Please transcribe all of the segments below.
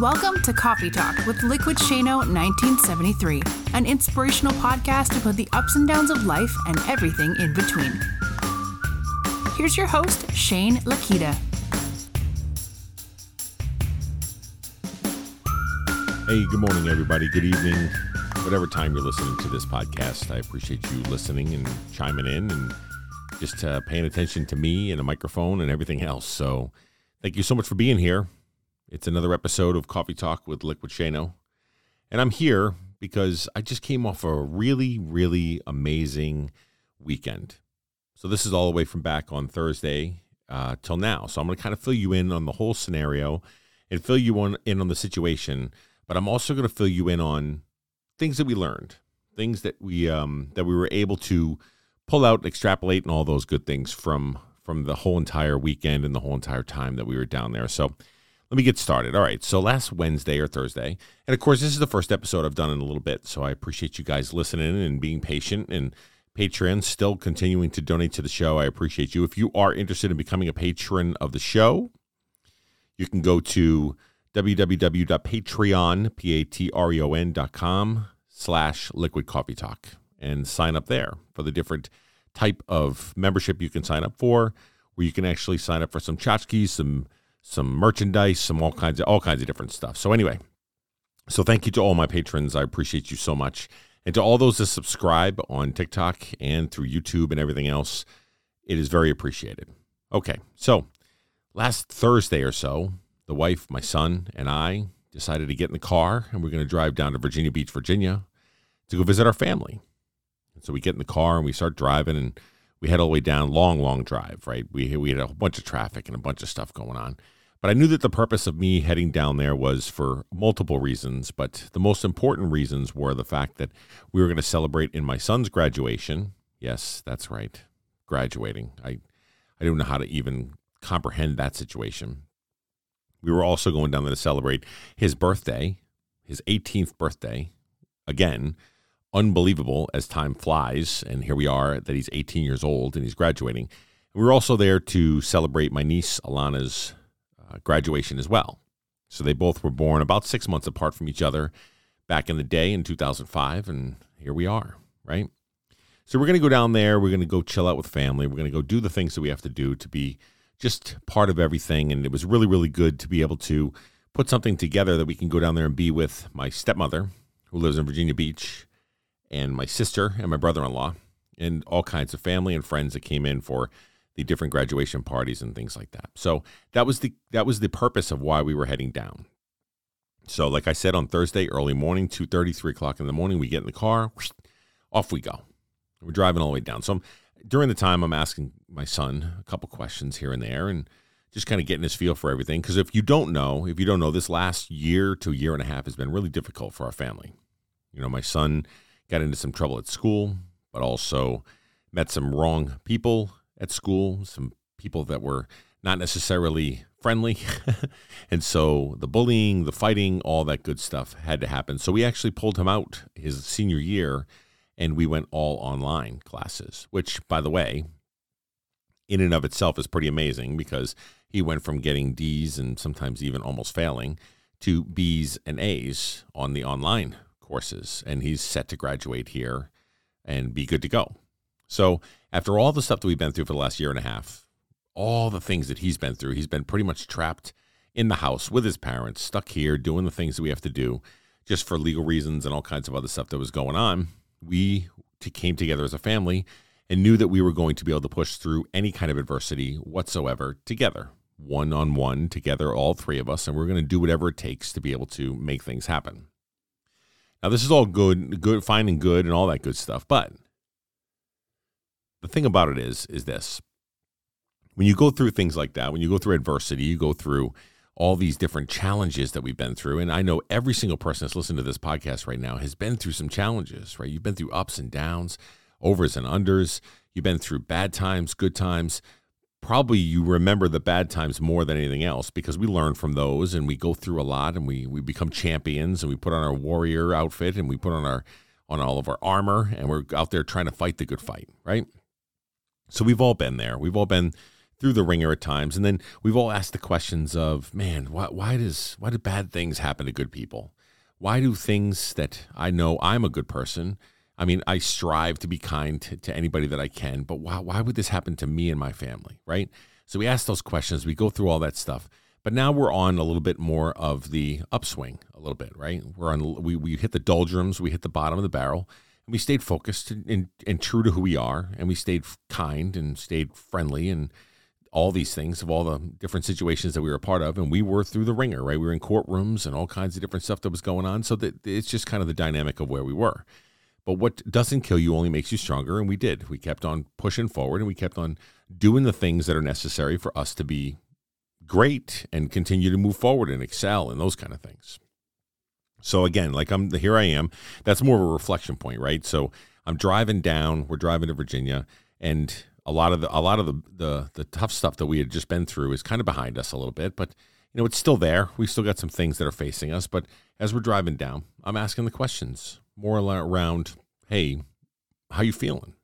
Welcome to Coffee Talk with Liquid Shano 1973, an inspirational podcast about the ups and downs of life and everything in between. Here's your host, Shane Lakita. Hey, good morning, everybody. Good evening. Whatever time you're listening to this podcast, I appreciate you listening and chiming in and just uh, paying attention to me and a microphone and everything else. So, thank you so much for being here. It's another episode of Coffee Talk with Liquid Shano. And I'm here because I just came off a really, really amazing weekend. So, this is all the way from back on Thursday uh, till now. So, I'm going to kind of fill you in on the whole scenario and fill you on, in on the situation. But I'm also going to fill you in on things that we learned, things that we um, that we were able to pull out, extrapolate, and all those good things from from the whole entire weekend and the whole entire time that we were down there. So let me get started. All right. So last Wednesday or Thursday, and of course, this is the first episode I've done in a little bit. So I appreciate you guys listening and being patient and Patreon still continuing to donate to the show. I appreciate you. If you are interested in becoming a patron of the show, you can go to www.patreon, P-A-T-R-E-O-N.com slash liquid coffee talk and sign up there for the different type of membership you can sign up for, where you can actually sign up for some tchotchkes, some some merchandise, some all kinds of all kinds of different stuff. So anyway, so thank you to all my patrons. I appreciate you so much. And to all those that subscribe on TikTok and through YouTube and everything else, it is very appreciated. Okay, so last Thursday or so, the wife, my son, and I decided to get in the car and we're going to drive down to Virginia Beach, Virginia to go visit our family. And so we get in the car and we start driving and we head all the way down, long, long drive, right? We, we had a bunch of traffic and a bunch of stuff going on. But I knew that the purpose of me heading down there was for multiple reasons. But the most important reasons were the fact that we were going to celebrate in my son's graduation. Yes, that's right. Graduating. I, I don't know how to even comprehend that situation. We were also going down there to celebrate his birthday, his 18th birthday. Again, unbelievable as time flies. And here we are that he's 18 years old and he's graduating. We were also there to celebrate my niece Alana's uh, graduation as well. So they both were born about six months apart from each other back in the day in 2005. And here we are, right? So we're going to go down there. We're going to go chill out with family. We're going to go do the things that we have to do to be just part of everything. And it was really, really good to be able to put something together that we can go down there and be with my stepmother, who lives in Virginia Beach, and my sister and my brother in law, and all kinds of family and friends that came in for the different graduation parties and things like that. So that was the that was the purpose of why we were heading down. So, like I said on Thursday, early morning, 2 3 o'clock in the morning, we get in the car, whoosh, off we go. We're driving all the way down. So I'm during the time, I'm asking my son a couple questions here and there, and just kind of getting his feel for everything. Because if you don't know, if you don't know, this last year to a year and a half has been really difficult for our family. You know, my son got into some trouble at school, but also met some wrong people at school, some people that were not necessarily friendly. and so the bullying, the fighting, all that good stuff had to happen. So we actually pulled him out his senior year and we went all online classes, which, by the way, in and of itself is pretty amazing because he went from getting D's and sometimes even almost failing to B's and A's on the online courses. And he's set to graduate here and be good to go. So, after all the stuff that we've been through for the last year and a half, all the things that he's been through, he's been pretty much trapped in the house with his parents, stuck here doing the things that we have to do just for legal reasons and all kinds of other stuff that was going on we came together as a family and knew that we were going to be able to push through any kind of adversity whatsoever together, one on one, together, all three of us, and we're going to do whatever it takes to be able to make things happen. Now, this is all good, good, fine and good, and all that good stuff. But the thing about it is, is this: when you go through things like that, when you go through adversity, you go through all these different challenges that we've been through. And I know every single person that's listening to this podcast right now has been through some challenges, right? You've been through ups and downs, overs and unders. You've been through bad times, good times. Probably you remember the bad times more than anything else because we learn from those and we go through a lot and we, we become champions and we put on our warrior outfit and we put on our on all of our armor and we're out there trying to fight the good fight, right? So we've all been there. We've all been through the wringer at times. And then we've all asked the questions of, man, why, why does why do bad things happen to good people? Why do things that I know I'm a good person? I mean, I strive to be kind to, to anybody that I can, but why, why would this happen to me and my family, right? So we ask those questions, we go through all that stuff. But now we're on a little bit more of the upswing, a little bit, right? We're on we, we hit the doldrums, we hit the bottom of the barrel, and we stayed focused and, and, true to who we are, and we stayed kind and stayed friendly and all these things of all the different situations that we were a part of and we were through the wringer right we were in courtrooms and all kinds of different stuff that was going on so that it's just kind of the dynamic of where we were but what doesn't kill you only makes you stronger and we did. We kept on pushing forward and we kept on doing the things that are necessary for us to be great and continue to move forward and excel and those kind of things. So again like i'm here i am. That's more of a reflection point right? So i'm driving down we're driving to virginia and a lot of the a lot of the, the the tough stuff that we had just been through is kind of behind us a little bit, but you know it's still there. We still got some things that are facing us, but as we're driving down, I'm asking the questions more around, hey, how you feeling?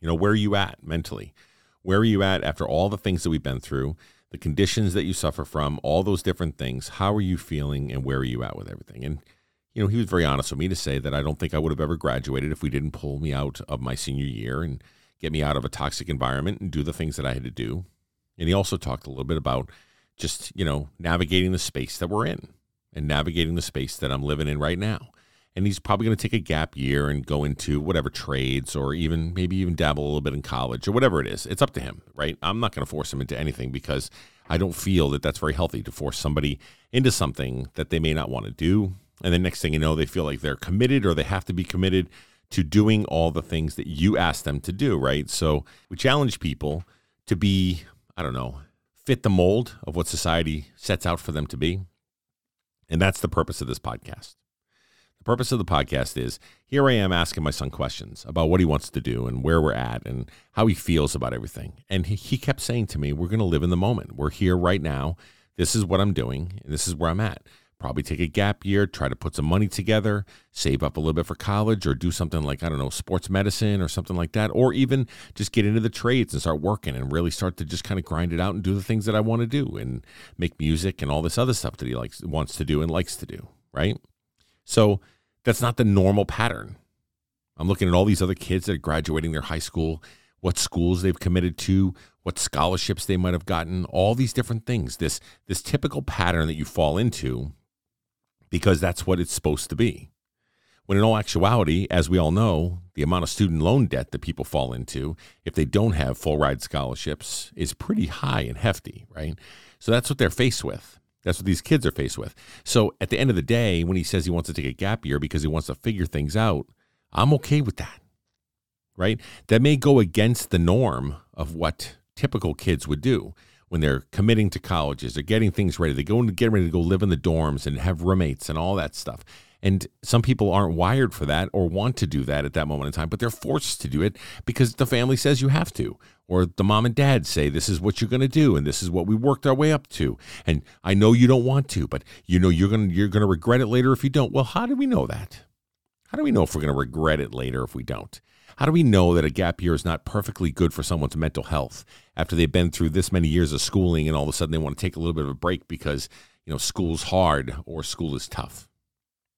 You know, where are you at mentally? Where are you at after all the things that we've been through, the conditions that you suffer from, all those different things? How are you feeling and where are you at with everything? And you know, he was very honest with me to say that I don't think I would have ever graduated if we didn't pull me out of my senior year and get me out of a toxic environment and do the things that I had to do. And he also talked a little bit about just, you know, navigating the space that we're in and navigating the space that I'm living in right now. And he's probably going to take a gap year and go into whatever trades or even maybe even dabble a little bit in college or whatever it is. It's up to him, right? I'm not going to force him into anything because I don't feel that that's very healthy to force somebody into something that they may not want to do. And the next thing you know, they feel like they're committed or they have to be committed to doing all the things that you ask them to do, right? So we challenge people to be, I don't know, fit the mold of what society sets out for them to be. And that's the purpose of this podcast. Purpose of the podcast is here I am asking my son questions about what he wants to do and where we're at and how he feels about everything. And he, he kept saying to me, We're going to live in the moment. We're here right now. This is what I'm doing. And this is where I'm at probably take a gap year, try to put some money together, save up a little bit for college, or do something like, I don't know, sports medicine or something like that, or even just get into the trades and start working and really start to just kind of grind it out and do the things that I want to do and make music and all this other stuff that he likes wants to do and likes to do, right? So that's not the normal pattern. I'm looking at all these other kids that are graduating their high school, what schools they've committed to, what scholarships they might have gotten, all these different things. This this typical pattern that you fall into because that's what it's supposed to be. When in all actuality, as we all know, the amount of student loan debt that people fall into if they don't have full ride scholarships is pretty high and hefty, right? So that's what they're faced with. That's what these kids are faced with. So at the end of the day, when he says he wants to take a gap year because he wants to figure things out, I'm okay with that, right? That may go against the norm of what typical kids would do when they're committing to colleges, they're getting things ready, they go and get ready to go live in the dorms and have roommates and all that stuff. And some people aren't wired for that or want to do that at that moment in time, but they're forced to do it because the family says you have to, or the mom and dad say this is what you're going to do and this is what we worked our way up to. And I know you don't want to, but you know you're going you're going to regret it later if you don't. Well, how do we know that? How do we know if we're going to regret it later if we don't? How do we know that a gap year is not perfectly good for someone's mental health after they've been through this many years of schooling and all of a sudden they want to take a little bit of a break because, you know, school's hard or school is tough?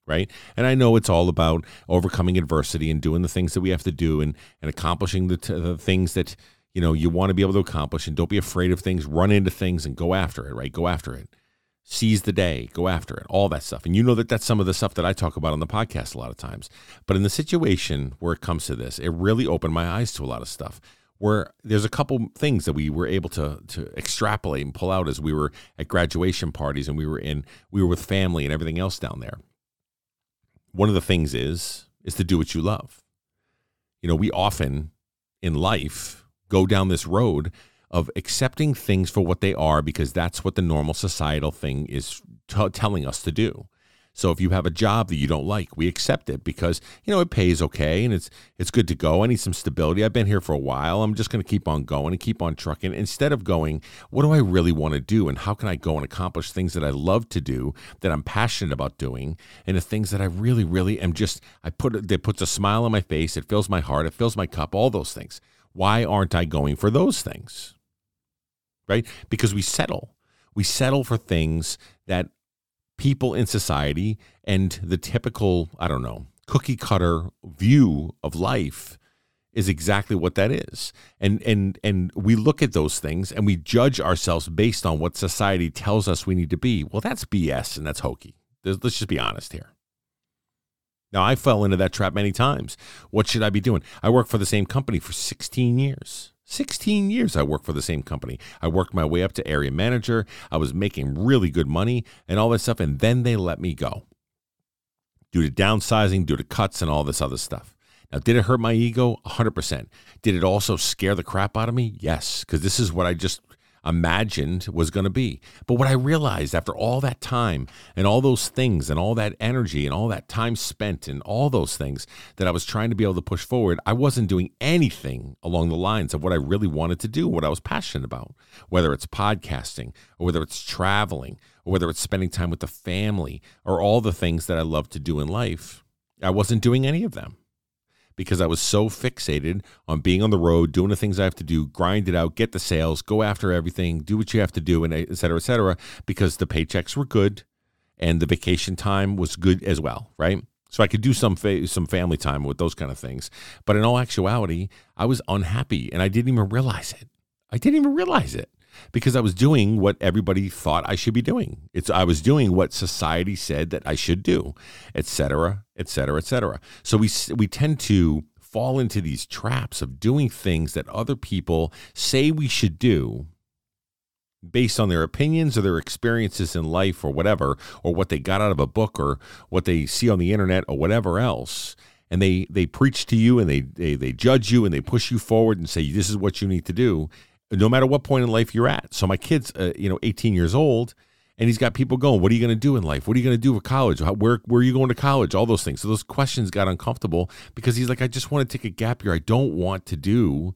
Right. And I know it's all about overcoming adversity and doing the things that we have to do and, and accomplishing the, t- the things that, you know, you want to be able to accomplish and don't be afraid of things, run into things and go after it, right? Go after it seize the day, go after it, all that stuff. And you know that that's some of the stuff that I talk about on the podcast a lot of times. But in the situation where it comes to this, it really opened my eyes to a lot of stuff. Where there's a couple things that we were able to to extrapolate and pull out as we were at graduation parties and we were in we were with family and everything else down there. One of the things is is to do what you love. You know, we often in life go down this road of accepting things for what they are because that's what the normal societal thing is t- telling us to do. So if you have a job that you don't like, we accept it because you know it pays okay and it's it's good to go. I need some stability. I've been here for a while. I'm just going to keep on going and keep on trucking instead of going, what do I really want to do and how can I go and accomplish things that I love to do, that I'm passionate about doing, and the things that I really really am just I put that puts a smile on my face, it fills my heart, it fills my cup, all those things. Why aren't I going for those things? right? Because we settle. We settle for things that people in society and the typical, I don't know, cookie cutter view of life is exactly what that is. And and and we look at those things and we judge ourselves based on what society tells us we need to be. Well, that's BS and that's hokey. Let's just be honest here. Now, I fell into that trap many times. What should I be doing? I worked for the same company for 16 years. 16 years I worked for the same company. I worked my way up to area manager. I was making really good money and all that stuff. And then they let me go due to downsizing, due to cuts, and all this other stuff. Now, did it hurt my ego? 100%. Did it also scare the crap out of me? Yes, because this is what I just imagined was going to be. But what I realized after all that time and all those things and all that energy and all that time spent and all those things that I was trying to be able to push forward, I wasn't doing anything along the lines of what I really wanted to do, what I was passionate about, whether it's podcasting or whether it's traveling or whether it's spending time with the family or all the things that I love to do in life. I wasn't doing any of them because I was so fixated on being on the road, doing the things I have to do, grind it out, get the sales, go after everything, do what you have to do, and et cetera, et cetera, because the paychecks were good and the vacation time was good as well, right? So I could do some fa- some family time with those kind of things. But in all actuality, I was unhappy and I didn't even realize it. I didn't even realize it because I was doing what everybody thought I should be doing. It's I was doing what society said that I should do, et cetera, et cetera, et cetera. So we we tend to fall into these traps of doing things that other people say we should do based on their opinions or their experiences in life or whatever or what they got out of a book or what they see on the internet or whatever else and they they preach to you and they they, they judge you and they push you forward and say this is what you need to do no matter what point in life you're at. So my kid's, uh, you know, 18 years old, and he's got people going, "What are you going to do in life? What are you going to do with college? How, where where are you going to college? All those things." So those questions got uncomfortable because he's like, "I just want to take a gap year. I don't want to do."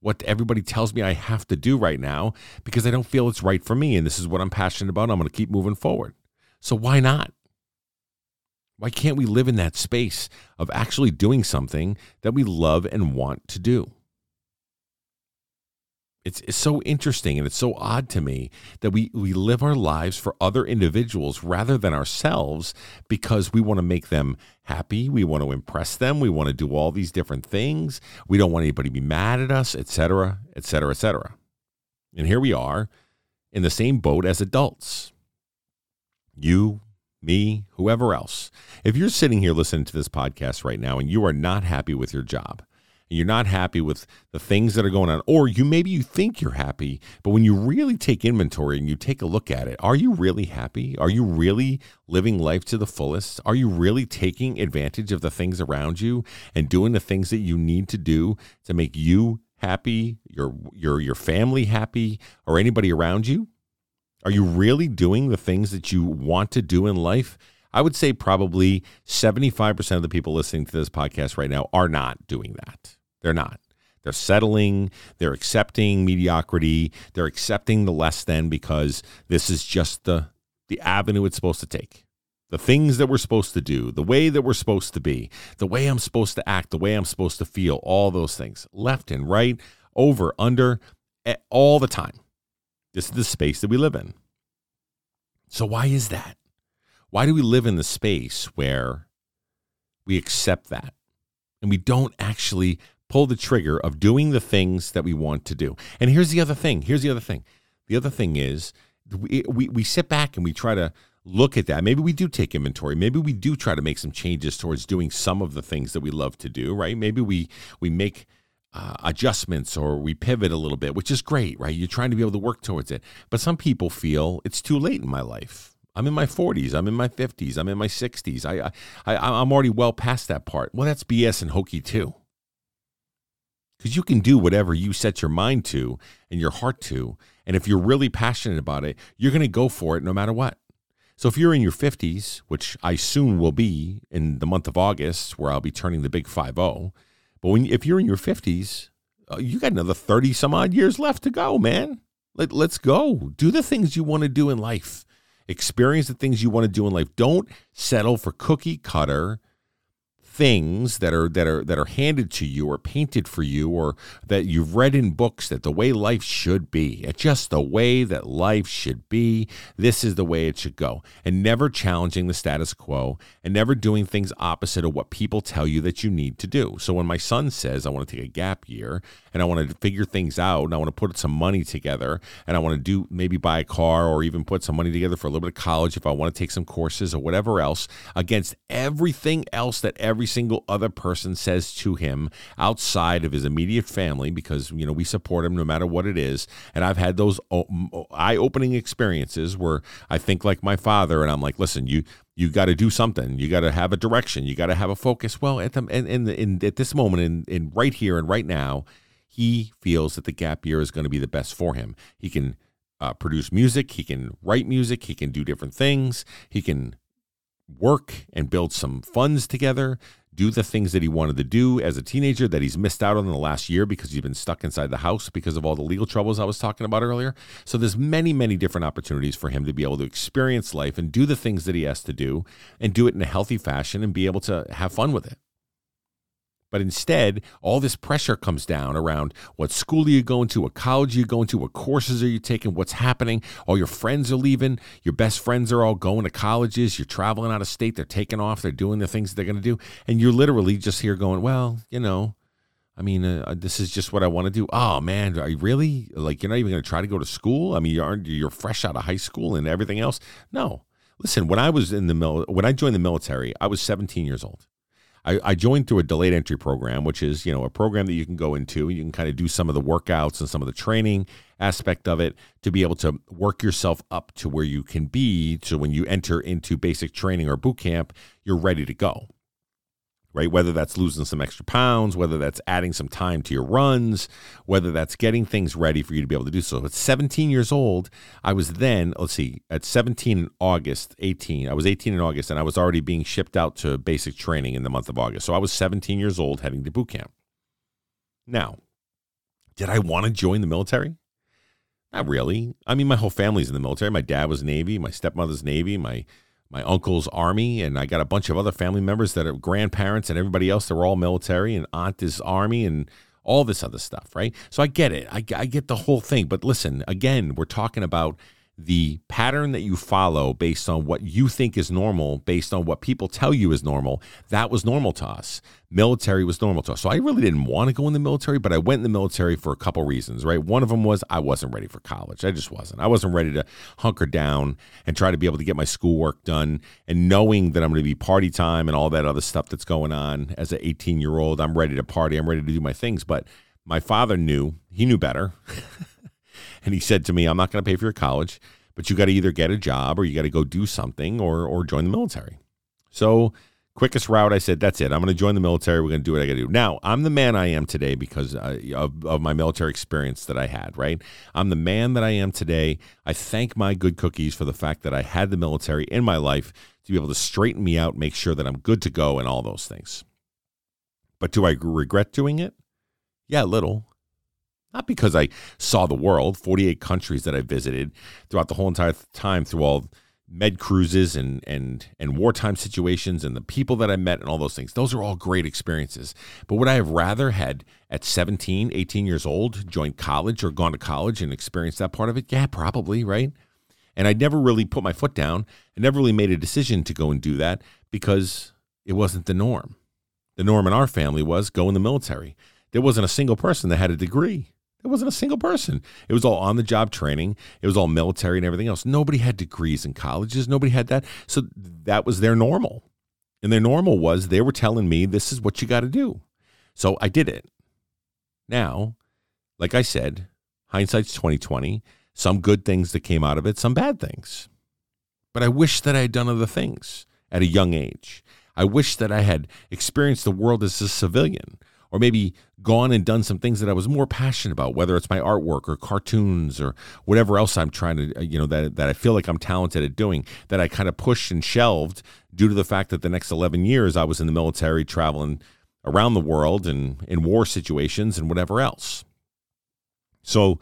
What everybody tells me I have to do right now because I don't feel it's right for me. And this is what I'm passionate about. I'm going to keep moving forward. So why not? Why can't we live in that space of actually doing something that we love and want to do? It's, it's so interesting and it's so odd to me that we, we live our lives for other individuals rather than ourselves because we want to make them happy. We want to impress them. We want to do all these different things. We don't want anybody to be mad at us, etc., etc., etc. And here we are in the same boat as adults. You, me, whoever else. If you're sitting here listening to this podcast right now and you are not happy with your job, you're not happy with the things that are going on or you maybe you think you're happy but when you really take inventory and you take a look at it are you really happy? Are you really living life to the fullest? Are you really taking advantage of the things around you and doing the things that you need to do to make you happy your your your family happy or anybody around you? Are you really doing the things that you want to do in life? I would say probably 75% of the people listening to this podcast right now are not doing that. They're not. They're settling, they're accepting mediocrity, they're accepting the less than because this is just the the avenue it's supposed to take. The things that we're supposed to do, the way that we're supposed to be, the way I'm supposed to act, the way I'm supposed to feel, all those things. Left and right, over, under, all the time. This is the space that we live in. So why is that? Why do we live in the space where we accept that and we don't actually pull the trigger of doing the things that we want to do. And here's the other thing. Here's the other thing. The other thing is we, we, we sit back and we try to look at that. Maybe we do take inventory. Maybe we do try to make some changes towards doing some of the things that we love to do, right? Maybe we we make uh, adjustments or we pivot a little bit, which is great, right? You're trying to be able to work towards it. But some people feel it's too late in my life. I'm in my 40s. I'm in my 50s. I'm in my 60s. I, I, I I'm already well past that part. Well, that's BS and hokey too because you can do whatever you set your mind to and your heart to. And if you're really passionate about it, you're going to go for it no matter what. So if you're in your 50s, which I soon will be in the month of August, where I'll be turning the big 5 0, but when, if you're in your 50s, uh, you got another 30 some odd years left to go, man. Let, let's go. Do the things you want to do in life. Experience the things you want to do in life. Don't settle for cookie cutter things that are that are that are handed to you or painted for you or that you've read in books that the way life should be. It's just the way that life should be. This is the way it should go. And never challenging the status quo and never doing things opposite of what people tell you that you need to do. So when my son says i want to take a gap year and i want to figure things out and i want to put some money together and i want to do maybe buy a car or even put some money together for a little bit of college if i want to take some courses or whatever else against everything else that every single other person says to him outside of his immediate family because you know we support him no matter what it is. And I've had those eye-opening experiences where I think like my father and I'm like listen you you got to do something. You got to have a direction. You got to have a focus. Well at the in, in, in at this moment in, in right here and right now he feels that the gap year is going to be the best for him. He can uh, produce music. He can write music. He can do different things. He can work and build some funds together, do the things that he wanted to do as a teenager that he's missed out on in the last year because he's been stuck inside the house because of all the legal troubles I was talking about earlier. So there's many, many different opportunities for him to be able to experience life and do the things that he has to do and do it in a healthy fashion and be able to have fun with it. But instead, all this pressure comes down around what school are you going to, what college are you going to, what courses are you taking, what's happening. All your friends are leaving. Your best friends are all going to colleges. You're traveling out of state. They're taking off. They're doing the things they're going to do. And you're literally just here going, well, you know, I mean, uh, uh this is just what I want to do. Oh man, are you really like you're not even going to try to go to school? I mean, you're you're fresh out of high school and everything else. No, listen. When I was in the mil- when I joined the military, I was 17 years old. I, joined through a delayed entry program, which is you know a program that you can go into. You can kind of do some of the workouts and some of the training aspect of it to be able to work yourself up to where you can be. So when you enter into basic training or boot camp, you're ready to go right? Whether that's losing some extra pounds, whether that's adding some time to your runs, whether that's getting things ready for you to be able to do so. At 17 years old, I was then, let's see, at 17 in August, 18, I was 18 in August, and I was already being shipped out to basic training in the month of August. So I was 17 years old heading to boot camp. Now, did I want to join the military? Not really. I mean, my whole family's in the military. My dad was Navy, my stepmother's Navy, my my uncle's army, and I got a bunch of other family members that are grandparents and everybody else. They're all military, and aunt is army, and all this other stuff, right? So I get it. I, I get the whole thing. But listen, again, we're talking about the pattern that you follow based on what you think is normal, based on what people tell you is normal, that was normal to us. Military was normal to us. So I really didn't want to go in the military, but I went in the military for a couple reasons, right? One of them was I wasn't ready for college. I just wasn't. I wasn't ready to hunker down and try to be able to get my schoolwork done. And knowing that I'm going to be party time and all that other stuff that's going on as an 18 year old, I'm ready to party, I'm ready to do my things. But my father knew, he knew better. and he said to me, I'm not going to pay for your college, but you got to either get a job or you got to go do something or, or join the military. So, quickest route, I said, that's it. I'm going to join the military. We're going to do what I got to do. Now, I'm the man I am today because uh, of, of my military experience that I had, right? I'm the man that I am today. I thank my good cookies for the fact that I had the military in my life to be able to straighten me out, make sure that I'm good to go, and all those things. But do I regret doing it? Yeah, a little. Not because I saw the world, 48 countries that I visited throughout the whole entire time through all med cruises and and and wartime situations and the people that I met and all those things. Those are all great experiences. But would I have rather had at 17, 18 years old joined college or gone to college and experienced that part of it? Yeah, probably, right? And I never really put my foot down. I never really made a decision to go and do that because it wasn't the norm. The norm in our family was go in the military. There wasn't a single person that had a degree. There wasn't a single person. It was all on the job training. It was all military and everything else. Nobody had degrees in colleges. Nobody had that. So that was their normal. And their normal was they were telling me this is what you got to do. So I did it. Now, like I said, hindsight's 2020. Some good things that came out of it, some bad things. But I wish that I had done other things at a young age. I wish that I had experienced the world as a civilian or maybe gone and done some things that I was more passionate about, whether it's my artwork or cartoons or whatever else I'm trying to, uh, you know, that, that I feel like I'm talented at doing, that I kind of pushed and shelved due to the fact that the next 11 years I was in the military traveling around the world and in war situations and whatever else. So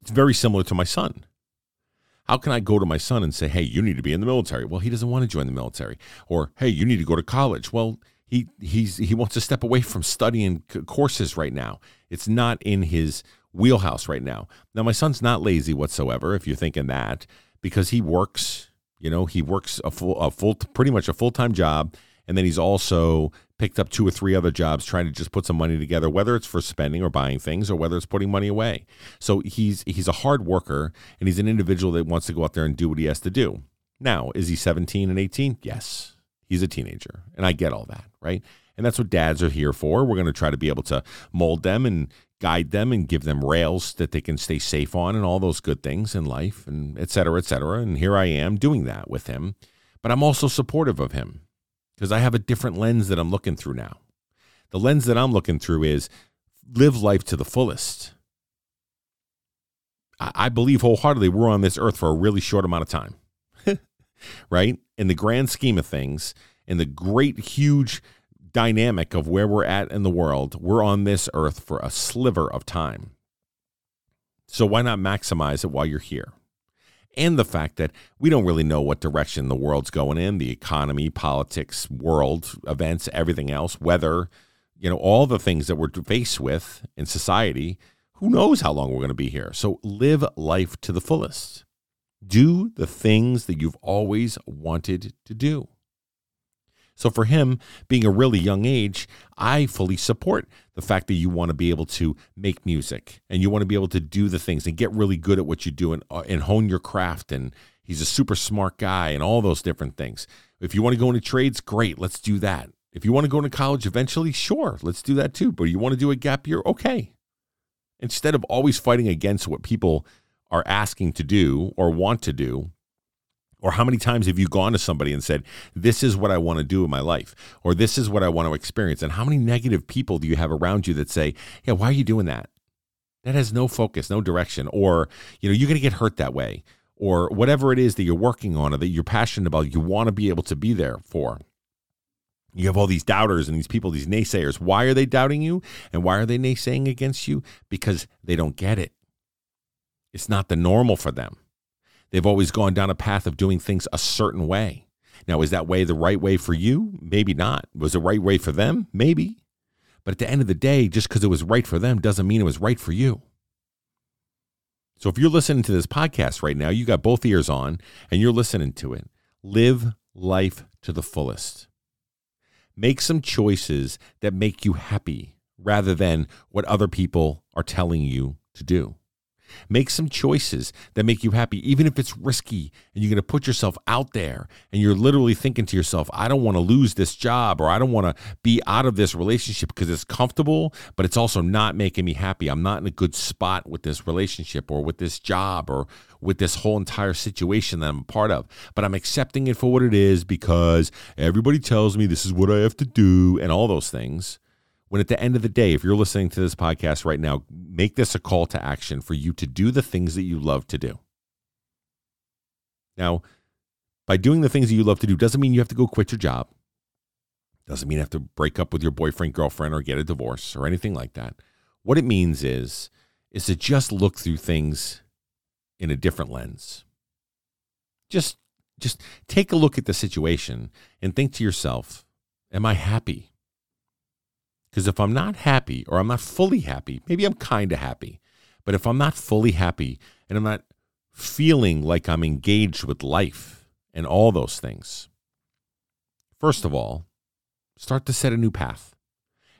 it's very similar to my son. How can I go to my son and say, hey, you need to be in the military? Well, he doesn't want to join the military. Or, hey, you need to go to college. Well, he he's he wants to step away from studying courses right now. It's not in his wheelhouse right now. Now my son's not lazy whatsoever if you're thinking that because he works, you know, he works a full a full pretty much a full-time job and then he's also picked up two or three other jobs trying to just put some money together whether it's for spending or buying things or whether it's putting money away. So he's he's a hard worker and he's an individual that wants to go out there and do what he has to do. Now, is he 17 and 18? Yes. He's a teenager, and I get all that, right? And that's what dads are here for. We're going to try to be able to mold them and guide them and give them rails that they can stay safe on and all those good things in life and et cetera, et cetera. And here I am doing that with him. But I'm also supportive of him because I have a different lens that I'm looking through now. The lens that I'm looking through is live life to the fullest. I believe wholeheartedly we're on this earth for a really short amount of time right? In the grand scheme of things, in the great, huge dynamic of where we're at in the world, we're on this earth for a sliver of time. So why not maximize it while you're here? And the fact that we don't really know what direction the world's going in the economy, politics, world events, everything else, weather, you know, all the things that we're faced with in society. Who knows how long we're going to be here? So live life to the fullest. Do the things that you've always wanted to do. So, for him, being a really young age, I fully support the fact that you want to be able to make music and you want to be able to do the things and get really good at what you do and, uh, and hone your craft. And he's a super smart guy and all those different things. If you want to go into trades, great, let's do that. If you want to go into college eventually, sure, let's do that too. But you want to do a gap year, okay. Instead of always fighting against what people are asking to do or want to do? Or how many times have you gone to somebody and said, This is what I want to do in my life, or this is what I want to experience? And how many negative people do you have around you that say, Yeah, why are you doing that? That has no focus, no direction, or, you know, you're going to get hurt that way, or whatever it is that you're working on or that you're passionate about, you want to be able to be there for. You have all these doubters and these people, these naysayers. Why are they doubting you? And why are they naysaying against you? Because they don't get it. It's not the normal for them. They've always gone down a path of doing things a certain way. Now, is that way the right way for you? Maybe not. Was the right way for them? Maybe. But at the end of the day, just because it was right for them doesn't mean it was right for you. So if you're listening to this podcast right now, you got both ears on and you're listening to it. Live life to the fullest. Make some choices that make you happy rather than what other people are telling you to do. Make some choices that make you happy, even if it's risky and you're going to put yourself out there and you're literally thinking to yourself, I don't want to lose this job or I don't want to be out of this relationship because it's comfortable, but it's also not making me happy. I'm not in a good spot with this relationship or with this job or with this whole entire situation that I'm a part of. But I'm accepting it for what it is because everybody tells me this is what I have to do and all those things when at the end of the day, if you're listening to this podcast right now, make this a call to action for you to do the things that you love to do. Now, by doing the things that you love to do doesn't mean you have to go quit your job. Doesn't mean you have to break up with your boyfriend, girlfriend, or get a divorce or anything like that. What it means is, is to just look through things in a different lens. Just just take a look at the situation and think to yourself, am I happy? Because if I'm not happy or I'm not fully happy, maybe I'm kind of happy, but if I'm not fully happy and I'm not feeling like I'm engaged with life and all those things, first of all, start to set a new path.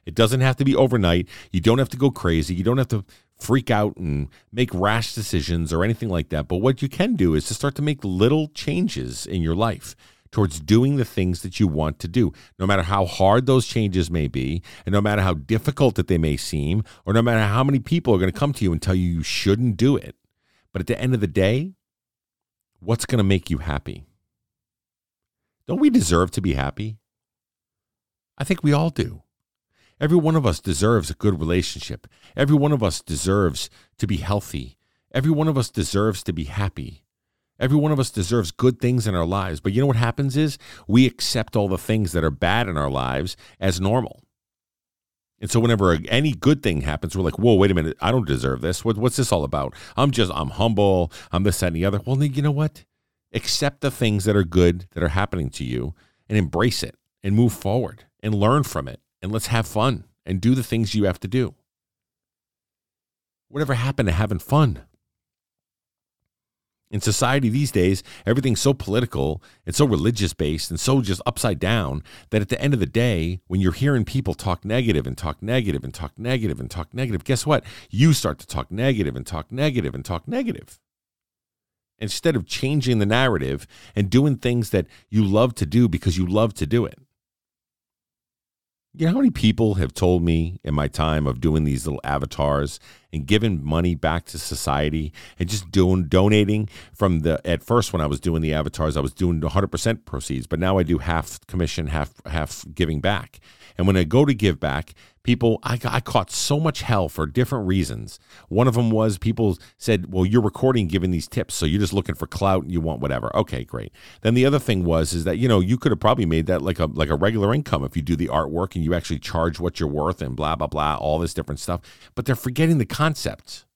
It doesn't have to be overnight. You don't have to go crazy. You don't have to freak out and make rash decisions or anything like that. But what you can do is to start to make little changes in your life towards doing the things that you want to do, no matter how hard those changes may be, and no matter how difficult that they may seem, or no matter how many people are going to come to you and tell you you shouldn't do it. But at the end of the day, what's going to make you happy? Don't we deserve to be happy? I think we all do. Every one of us deserves a good relationship. Every one of us deserves to be healthy. Every one of us deserves to be happy. Every one of us deserves good things in our lives. But you know what happens is we accept all the things that are bad in our lives as normal. And so whenever any good thing happens, we're like, whoa, wait a minute, I don't deserve this. What, what's this all about? I'm just, I'm humble. I'm this, that, and the other. Well, you know what? Accept the things that are good that are happening to you and embrace it and move forward and learn from it and let's have fun and do the things you have to do. Whatever happened to having fun? In society these days, everything's so political and so religious based and so just upside down that at the end of the day, when you're hearing people talk negative and talk negative and talk negative and talk negative, guess what? You start to talk negative and talk negative and talk negative. Instead of changing the narrative and doing things that you love to do because you love to do it. You know how many people have told me in my time of doing these little avatars and giving money back to society and just doing donating from the at first when I was doing the avatars I was doing 100% proceeds but now I do half commission half half giving back. And when I go to give back, people I, I caught so much hell for different reasons. One of them was people said well you're recording giving these tips so you're just looking for clout and you want whatever. Okay great. Then the other thing was is that you know you could have probably made that like a like a regular income if you do the artwork and you actually charge what you're worth and blah blah blah all this different stuff. But they're forgetting the concept.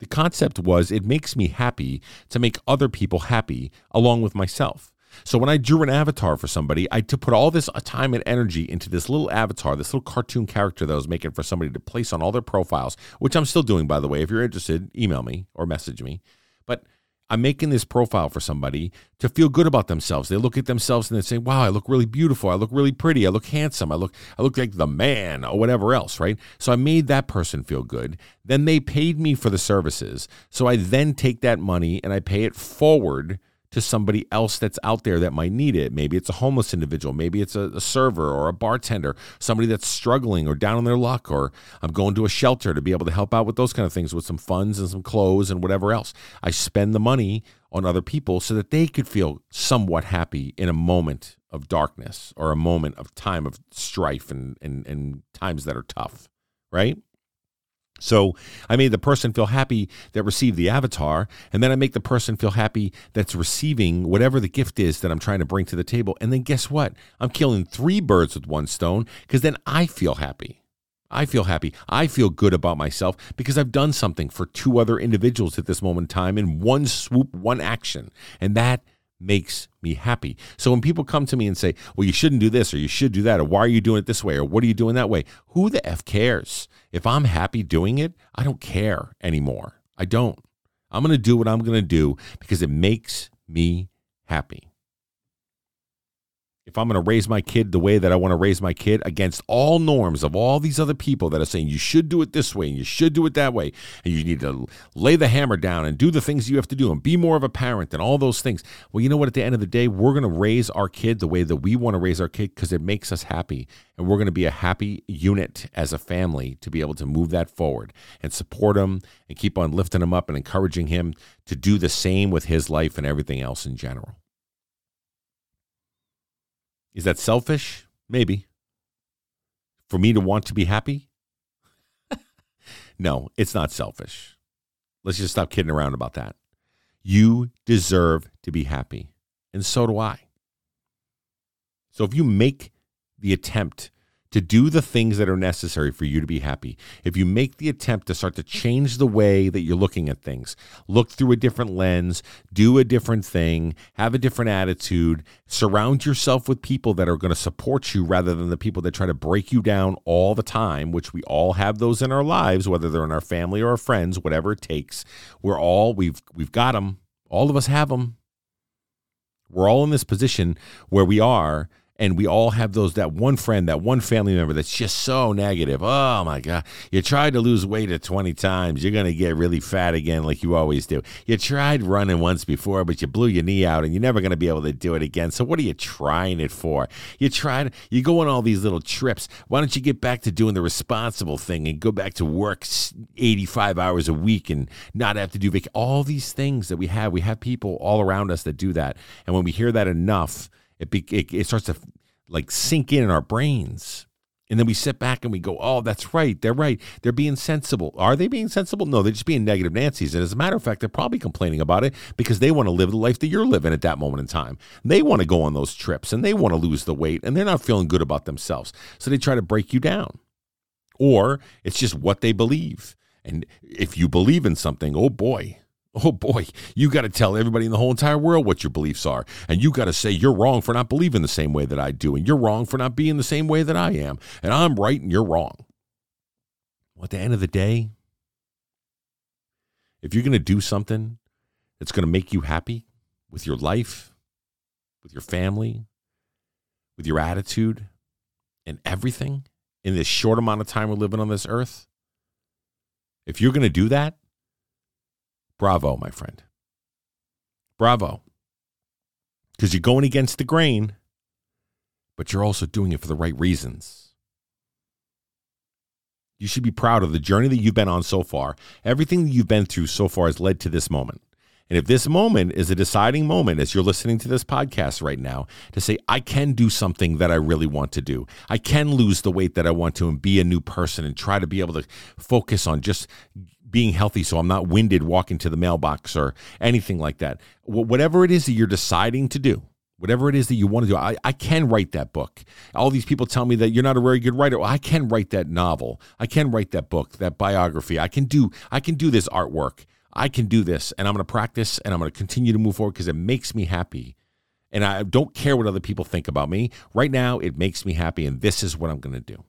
The concept was it makes me happy to make other people happy along with myself so when I drew an avatar for somebody, I to put all this uh, time and energy into this little avatar, this little cartoon character that I was making for somebody to place on all their profiles, which I'm still doing by the way. If you're interested, email me or message me. But I'm making this profile for somebody to feel good about themselves. They look at themselves and they say, "Wow, I look really beautiful. I look really pretty. I look handsome. I look I look like the man or whatever else, right?" So I made that person feel good. Then they paid me for the services. So I then take that money and I pay it forward to somebody else that's out there that might need it. Maybe it's a homeless individual, maybe it's a, a, server or a bartender, somebody that's struggling or down on their luck, or I'm going to a shelter to be able to help out with those kind of things with some funds and some clothes and whatever else. I spend the money on other people so that they could feel somewhat happy in a moment of darkness or a moment of time of strife and, and, and times that are tough, right? So I made the person feel happy that received the avatar, and then I make the person feel happy that's receiving whatever the gift is that I'm trying to bring to the table. And then guess what? I'm killing three birds with one stone because then I feel happy. I feel happy. I feel good about myself because I've done something for two other individuals at this moment in time in one swoop, one action. And that makes me happy. So when people come to me and say, well, you shouldn't do this or you should do that, or why are you doing it this way, or what are you doing that way? Who the F cares? If I'm happy doing it, I don't care anymore. I don't. I'm going to do what I'm going to do because it makes me happy if I'm going to raise my kid the way that I want to raise my kid against all norms of all these other people that are saying you should do it this way and you should do it that way and you need to lay the hammer down and do the things you have to do and be more of a parent and all those things. Well, you know what? At the end of the day, we're going to raise our kid the way that we want to raise our kid because it makes us happy. And we're going to be a happy unit as a family to be able to move that forward and support him and keep on lifting him up and encouraging him to do the same with his life and everything else in general. Is that selfish? Maybe. For me to want to be happy? no, it's not selfish. Let's just stop kidding around about that. You deserve to be happy, and so do I. So if you make the attempt to do the things that are necessary for you to be happy. If you make the attempt to start to change the way that you're looking at things, look through a different lens, do a different thing, have a different attitude, surround yourself with people that are going to support you rather than the people that try to break you down all the time, which we all have those in our lives, whether they're in our family or our friends, whatever it takes. We're all we've we've got them. All of us have them. We're all in this position where we are and we all have those that one friend that one family member that's just so negative. Oh my god. You tried to lose weight at 20 times. You're going to get really fat again like you always do. You tried running once before but you blew your knee out and you're never going to be able to do it again. So what are you trying it for? You tried you go on all these little trips. Why don't you get back to doing the responsible thing and go back to work 85 hours a week and not have to do vac- all these things that we have. We have people all around us that do that. And when we hear that enough it, be, it, it starts to like sink in in our brains. And then we sit back and we go, oh, that's right. They're right. They're being sensible. Are they being sensible? No, they're just being negative Nancy's. And as a matter of fact, they're probably complaining about it because they want to live the life that you're living at that moment in time. They want to go on those trips and they want to lose the weight and they're not feeling good about themselves. So they try to break you down. Or it's just what they believe. And if you believe in something, oh boy, Oh boy, you got to tell everybody in the whole entire world what your beliefs are. And you got to say you're wrong for not believing the same way that I do. And you're wrong for not being the same way that I am. And I'm right and you're wrong. Well, at the end of the day, if you're going to do something that's going to make you happy with your life, with your family, with your attitude, and everything in this short amount of time we're living on this earth, if you're going to do that, Bravo, my friend. Bravo. Because you're going against the grain, but you're also doing it for the right reasons. You should be proud of the journey that you've been on so far. Everything that you've been through so far has led to this moment. And if this moment is a deciding moment as you're listening to this podcast right now, to say, I can do something that I really want to do, I can lose the weight that I want to and be a new person and try to be able to focus on just being healthy so I'm not winded walking to the mailbox or anything like that. Whatever it is that you're deciding to do, whatever it is that you want to do, I, I can write that book. All these people tell me that you're not a very good writer. Well, I can write that novel. I can write that book, that biography. I can do I can do this artwork. I can do this and I'm going to practice and I'm going to continue to move forward because it makes me happy. And I don't care what other people think about me. Right now, it makes me happy and this is what I'm going to do.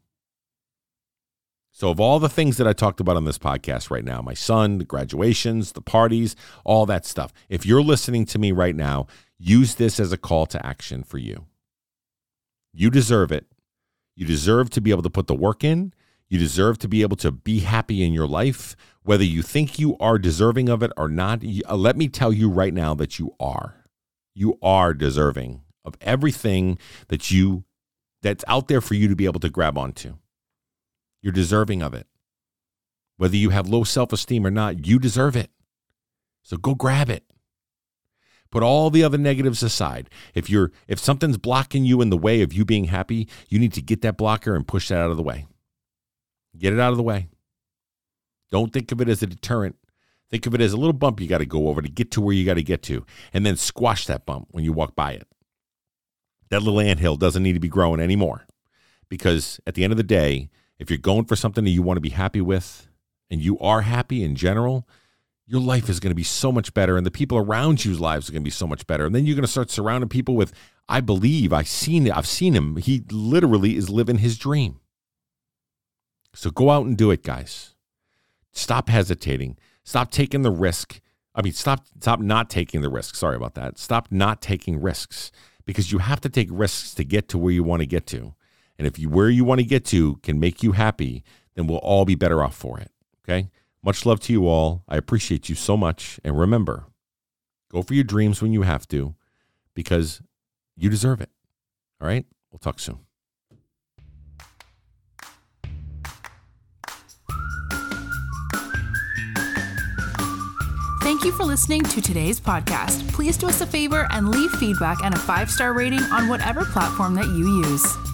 So, of all the things that I talked about on this podcast right now, my son, the graduations, the parties, all that stuff, if you're listening to me right now, use this as a call to action for you. You deserve it. You deserve to be able to put the work in. You deserve to be able to be happy in your life, whether you think you are deserving of it or not. Uh, let me tell you right now that you are. You are deserving of everything that you that's out there for you to be able to grab onto. You're deserving of it. Whether you have low self esteem or not, you deserve it. So go grab it. Put all the other negatives aside. If you're if something's blocking you in the way of you being happy, you need to get that blocker and push that out of the way. Get it out of the way. Don't think of it as a deterrent. Think of it as a little bump you got to go over to get to where you got to get to, and then squash that bump when you walk by it. That little ant hill doesn't need to be growing anymore because at the end of the day, if you're going for something that you want to be happy with and you are happy in general, your life is going to be so much better and the people around you's lives are going to be so much better. And then you're going to start surrounding people with I believe I've seen. I've seen him. He literally is living his dream. So go out and do it, guys. Stop hesitating. Stop taking the risk. I mean, stop stop not taking the risk. Sorry about that. Stop not taking risks because you have to take risks to get to where you want to get to. And if you where you want to get to can make you happy, then we'll all be better off for it. Okay? Much love to you all. I appreciate you so much. And remember, go for your dreams when you have to because you deserve it. All right? We'll talk soon. Thank you for listening to today's podcast. Please do us a favor and leave feedback and a five star rating on whatever platform that you use.